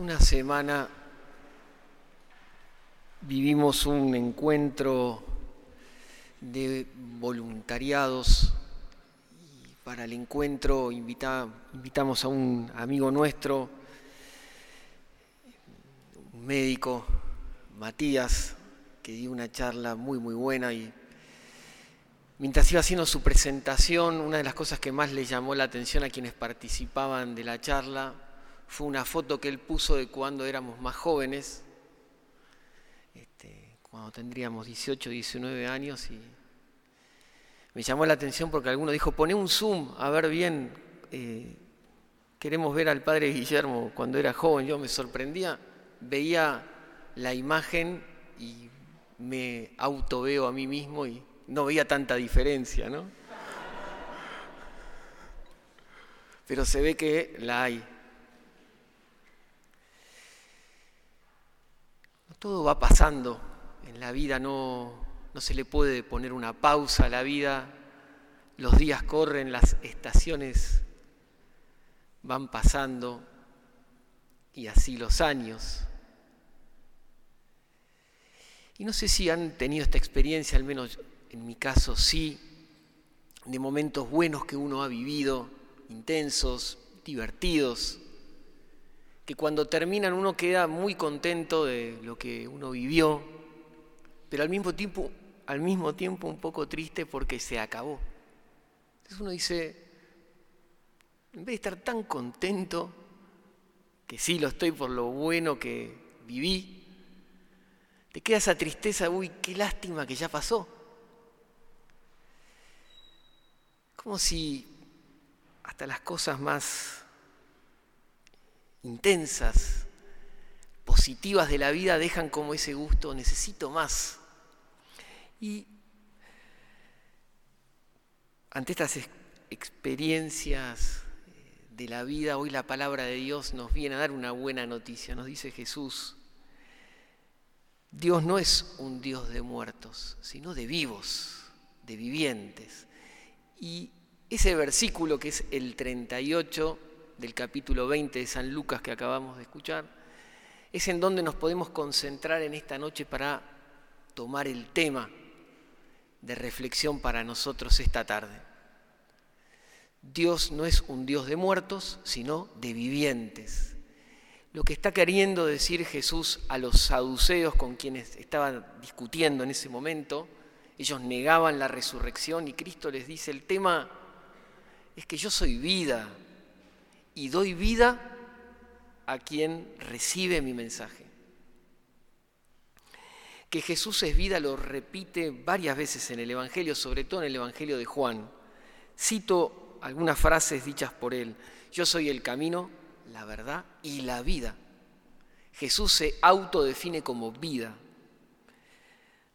Una semana vivimos un encuentro de voluntariados. Y para el encuentro invitamos a un amigo nuestro, un médico, Matías, que dio una charla muy muy buena y mientras iba haciendo su presentación, una de las cosas que más le llamó la atención a quienes participaban de la charla fue una foto que él puso de cuando éramos más jóvenes cuando tendríamos 18, 19 años y me llamó la atención porque alguno dijo, poné un zoom a ver bien, eh, queremos ver al padre Guillermo cuando era joven, yo me sorprendía, veía la imagen y me auto veo a mí mismo y no veía tanta diferencia, ¿no? Pero se ve que la hay. Todo va pasando en la vida no, no se le puede poner una pausa a la vida, los días corren, las estaciones van pasando y así los años. Y no sé si han tenido esta experiencia, al menos en mi caso sí, de momentos buenos que uno ha vivido, intensos, divertidos, que cuando terminan uno queda muy contento de lo que uno vivió, pero al mismo tiempo, al mismo tiempo un poco triste porque se acabó. Entonces uno dice, en vez de estar tan contento, que sí lo estoy por lo bueno que viví, te queda esa tristeza, uy, qué lástima que ya pasó. Como si hasta las cosas más intensas, positivas de la vida dejan como ese gusto, necesito más. Y ante estas experiencias eh, de la vida, hoy la palabra de Dios nos viene a dar una buena noticia. Nos dice Jesús, Dios no es un Dios de muertos, sino de vivos, de vivientes. Y ese versículo que es el 38 del capítulo 20 de San Lucas que acabamos de escuchar, es en donde nos podemos concentrar en esta noche para tomar el tema de reflexión para nosotros esta tarde. Dios no es un Dios de muertos, sino de vivientes. Lo que está queriendo decir Jesús a los saduceos con quienes estaban discutiendo en ese momento, ellos negaban la resurrección y Cristo les dice, el tema es que yo soy vida y doy vida a quien recibe mi mensaje que Jesús es vida lo repite varias veces en el Evangelio, sobre todo en el Evangelio de Juan. Cito algunas frases dichas por él. Yo soy el camino, la verdad y la vida. Jesús se autodefine como vida.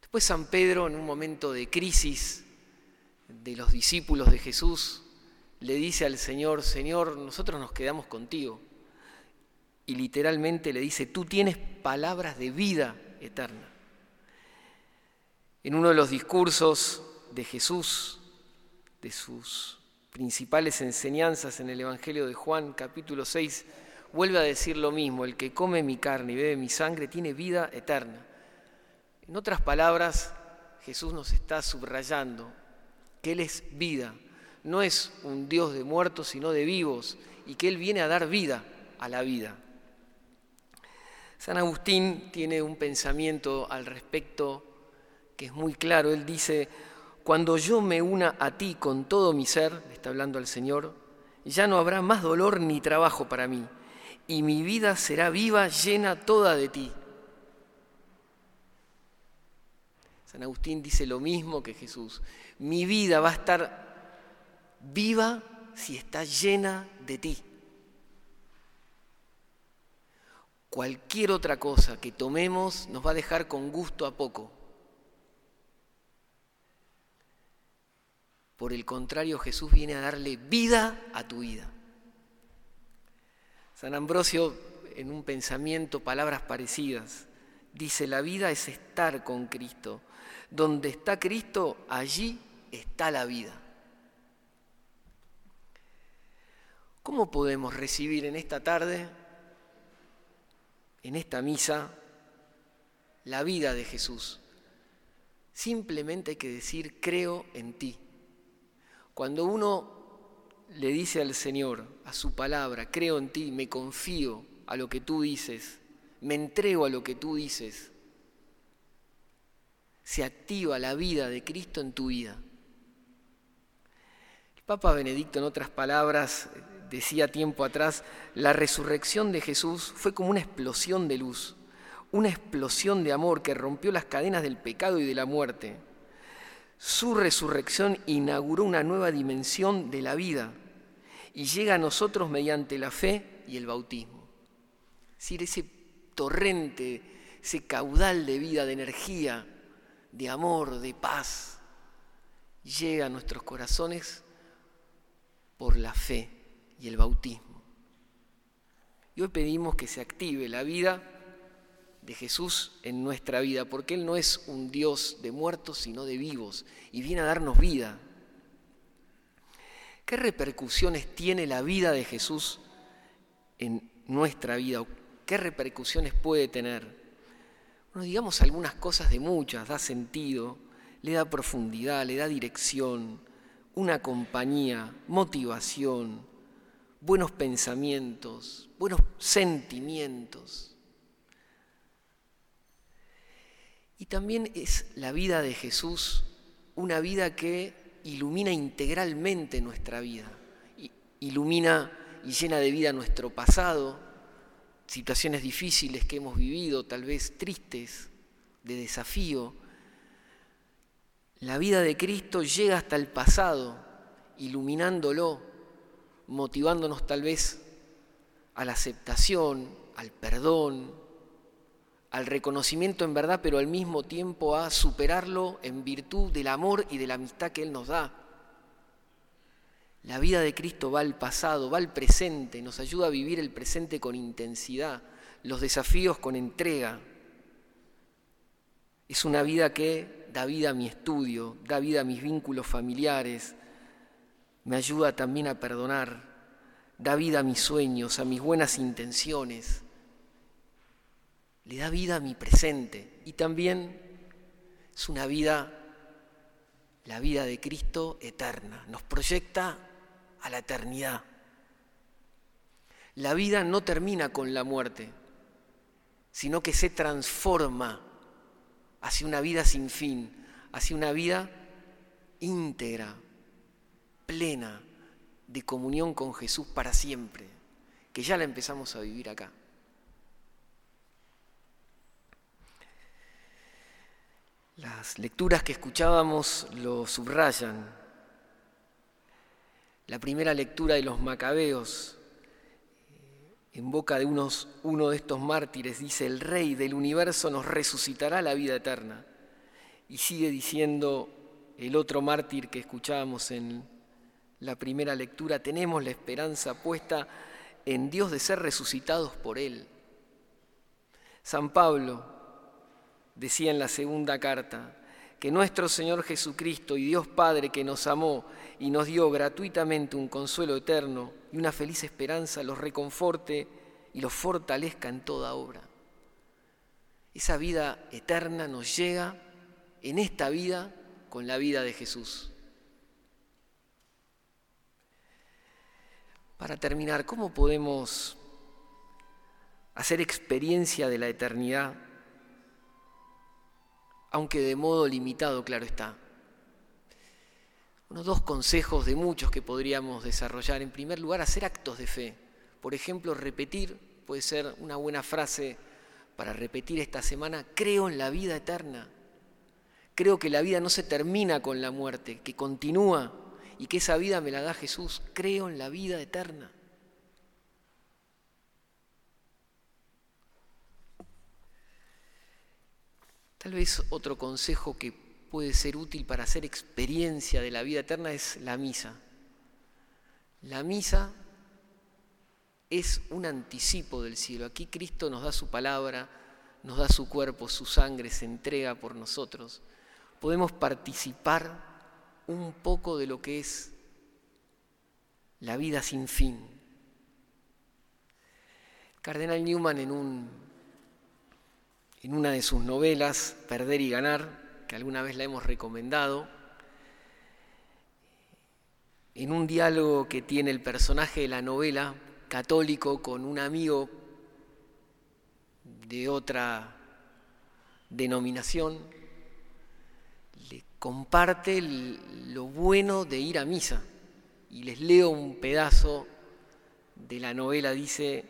Después San Pedro, en un momento de crisis de los discípulos de Jesús, le dice al Señor, Señor, nosotros nos quedamos contigo. Y literalmente le dice, tú tienes palabras de vida eterna. En uno de los discursos de Jesús, de sus principales enseñanzas en el Evangelio de Juan capítulo 6, vuelve a decir lo mismo, el que come mi carne y bebe mi sangre tiene vida eterna. En otras palabras, Jesús nos está subrayando que Él es vida, no es un Dios de muertos, sino de vivos, y que Él viene a dar vida a la vida. San Agustín tiene un pensamiento al respecto que es muy claro. Él dice, cuando yo me una a ti con todo mi ser, está hablando al Señor, ya no habrá más dolor ni trabajo para mí, y mi vida será viva, llena toda de ti. San Agustín dice lo mismo que Jesús. Mi vida va a estar viva si está llena de ti. Cualquier otra cosa que tomemos nos va a dejar con gusto a poco. Por el contrario, Jesús viene a darle vida a tu vida. San Ambrosio, en un pensamiento, palabras parecidas, dice, la vida es estar con Cristo. Donde está Cristo, allí está la vida. ¿Cómo podemos recibir en esta tarde en esta misa la vida de Jesús. Simplemente hay que decir, creo en ti. Cuando uno le dice al Señor, a su palabra, creo en ti, me confío a lo que tú dices, me entrego a lo que tú dices, se activa la vida de Cristo en tu vida. El Papa Benedicto, en otras palabras, decía tiempo atrás, la resurrección de Jesús fue como una explosión de luz, una explosión de amor que rompió las cadenas del pecado y de la muerte. Su resurrección inauguró una nueva dimensión de la vida y llega a nosotros mediante la fe y el bautismo. Es decir, ese torrente, ese caudal de vida, de energía, de amor, de paz, llega a nuestros corazones por la fe y el bautismo. Y hoy pedimos que se active la vida de Jesús en nuestra vida, porque Él no es un Dios de muertos, sino de vivos, y viene a darnos vida. ¿Qué repercusiones tiene la vida de Jesús en nuestra vida? ¿Qué repercusiones puede tener? Bueno, digamos algunas cosas de muchas, da sentido, le da profundidad, le da dirección, una compañía, motivación, buenos pensamientos, buenos sentimientos. Y también es la vida de Jesús una vida que ilumina integralmente nuestra vida, ilumina y llena de vida nuestro pasado, situaciones difíciles que hemos vivido, tal vez tristes, de desafío. La vida de Cristo llega hasta el pasado, iluminándolo, motivándonos tal vez a la aceptación, al perdón, al reconocimiento en verdad, pero al mismo tiempo a superarlo en virtud del amor y de la amistad que Él nos da. La vida de Cristo va al pasado, va al presente, nos ayuda a vivir el presente con intensidad, los desafíos con entrega. Es una vida que da vida a mi estudio, da vida a mis vínculos familiares, me ayuda también a perdonar, da vida a mis sueños, a mis buenas intenciones, le da vida a mi presente y también es una vida, la vida de Cristo eterna, nos proyecta a la eternidad. La vida no termina con la muerte, sino que se transforma hacia una vida sin fin, hacia una vida íntegra, plena, de comunión con Jesús para siempre, que ya la empezamos a vivir acá. Las lecturas que escuchábamos lo subrayan la primera lectura de los macabeos, eh, en boca de unos, uno de estos mártires, dice, el rey del universo nos resucitará la vida eterna. Y sigue diciendo el otro mártir que escuchábamos en la primera lectura, tenemos la esperanza puesta en Dios de ser resucitados por Él. San Pablo decía en la segunda carta, que nuestro Señor Jesucristo y Dios Padre que nos amó y nos dio gratuitamente un consuelo eterno y una feliz esperanza, los reconforte y los fortalezca en toda obra. Esa vida eterna nos llega en esta vida con la vida de Jesús. Para terminar, ¿cómo podemos hacer experiencia de la eternidad aunque de modo limitado, claro está. Unos dos consejos de muchos que podríamos desarrollar. En primer lugar, hacer actos de fe. Por ejemplo, repetir, puede ser una buena frase para repetir esta semana, creo en la vida eterna. Creo que la vida no se termina con la muerte, que continúa y que esa vida me la da Jesús. Creo en la vida eterna. Tal vez otro consejo que puede ser útil para hacer experiencia de la vida eterna es la misa. La misa es un anticipo del cielo. Aquí Cristo nos da su palabra, nos da su cuerpo, su sangre, se entrega por nosotros. Podemos participar un poco de lo que es la vida sin fin. Cardenal Newman en un en una de sus novelas, Perder y Ganar, que alguna vez la hemos recomendado, en un diálogo que tiene el personaje de la novela, católico, con un amigo de otra denominación, comparte lo bueno de ir a misa. Y les leo un pedazo de la novela, dice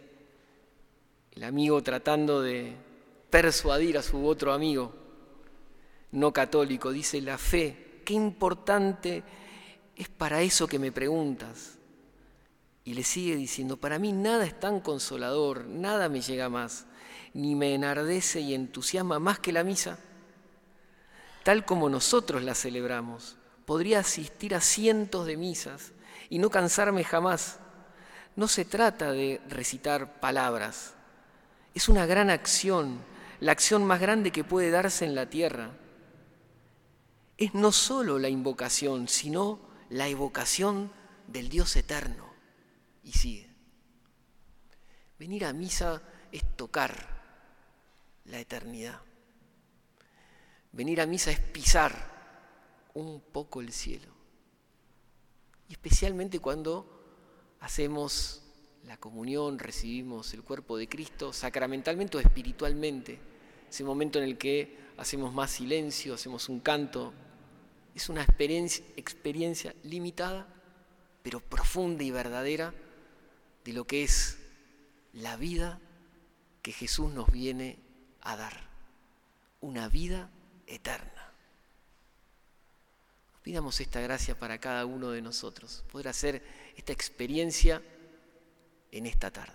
el amigo tratando de persuadir a su otro amigo no católico, dice la fe, qué importante es para eso que me preguntas. Y le sigue diciendo, para mí nada es tan consolador, nada me llega más ni me enardece y entusiasma más que la misa. Tal como nosotros la celebramos, podría asistir a cientos de misas y no cansarme jamás. No se trata de recitar palabras, es una gran acción, la acción más grande que puede darse en la tierra. Es no solo la invocación, sino la evocación del Dios eterno. Y sigue. Venir a misa es tocar la eternidad. Venir a misa es pisar un poco el cielo. Y especialmente cuando hacemos la comunión, recibimos el cuerpo de Cristo sacramentalmente o espiritualmente. Ese momento en el que hacemos más silencio, hacemos un canto. Es una experiencia, experiencia limitada, pero profunda y verdadera de lo que es la vida que Jesús nos viene a dar una vida eterna. Pidamos esta gracia para cada uno de nosotros, poder hacer esta experiencia en esta tarde.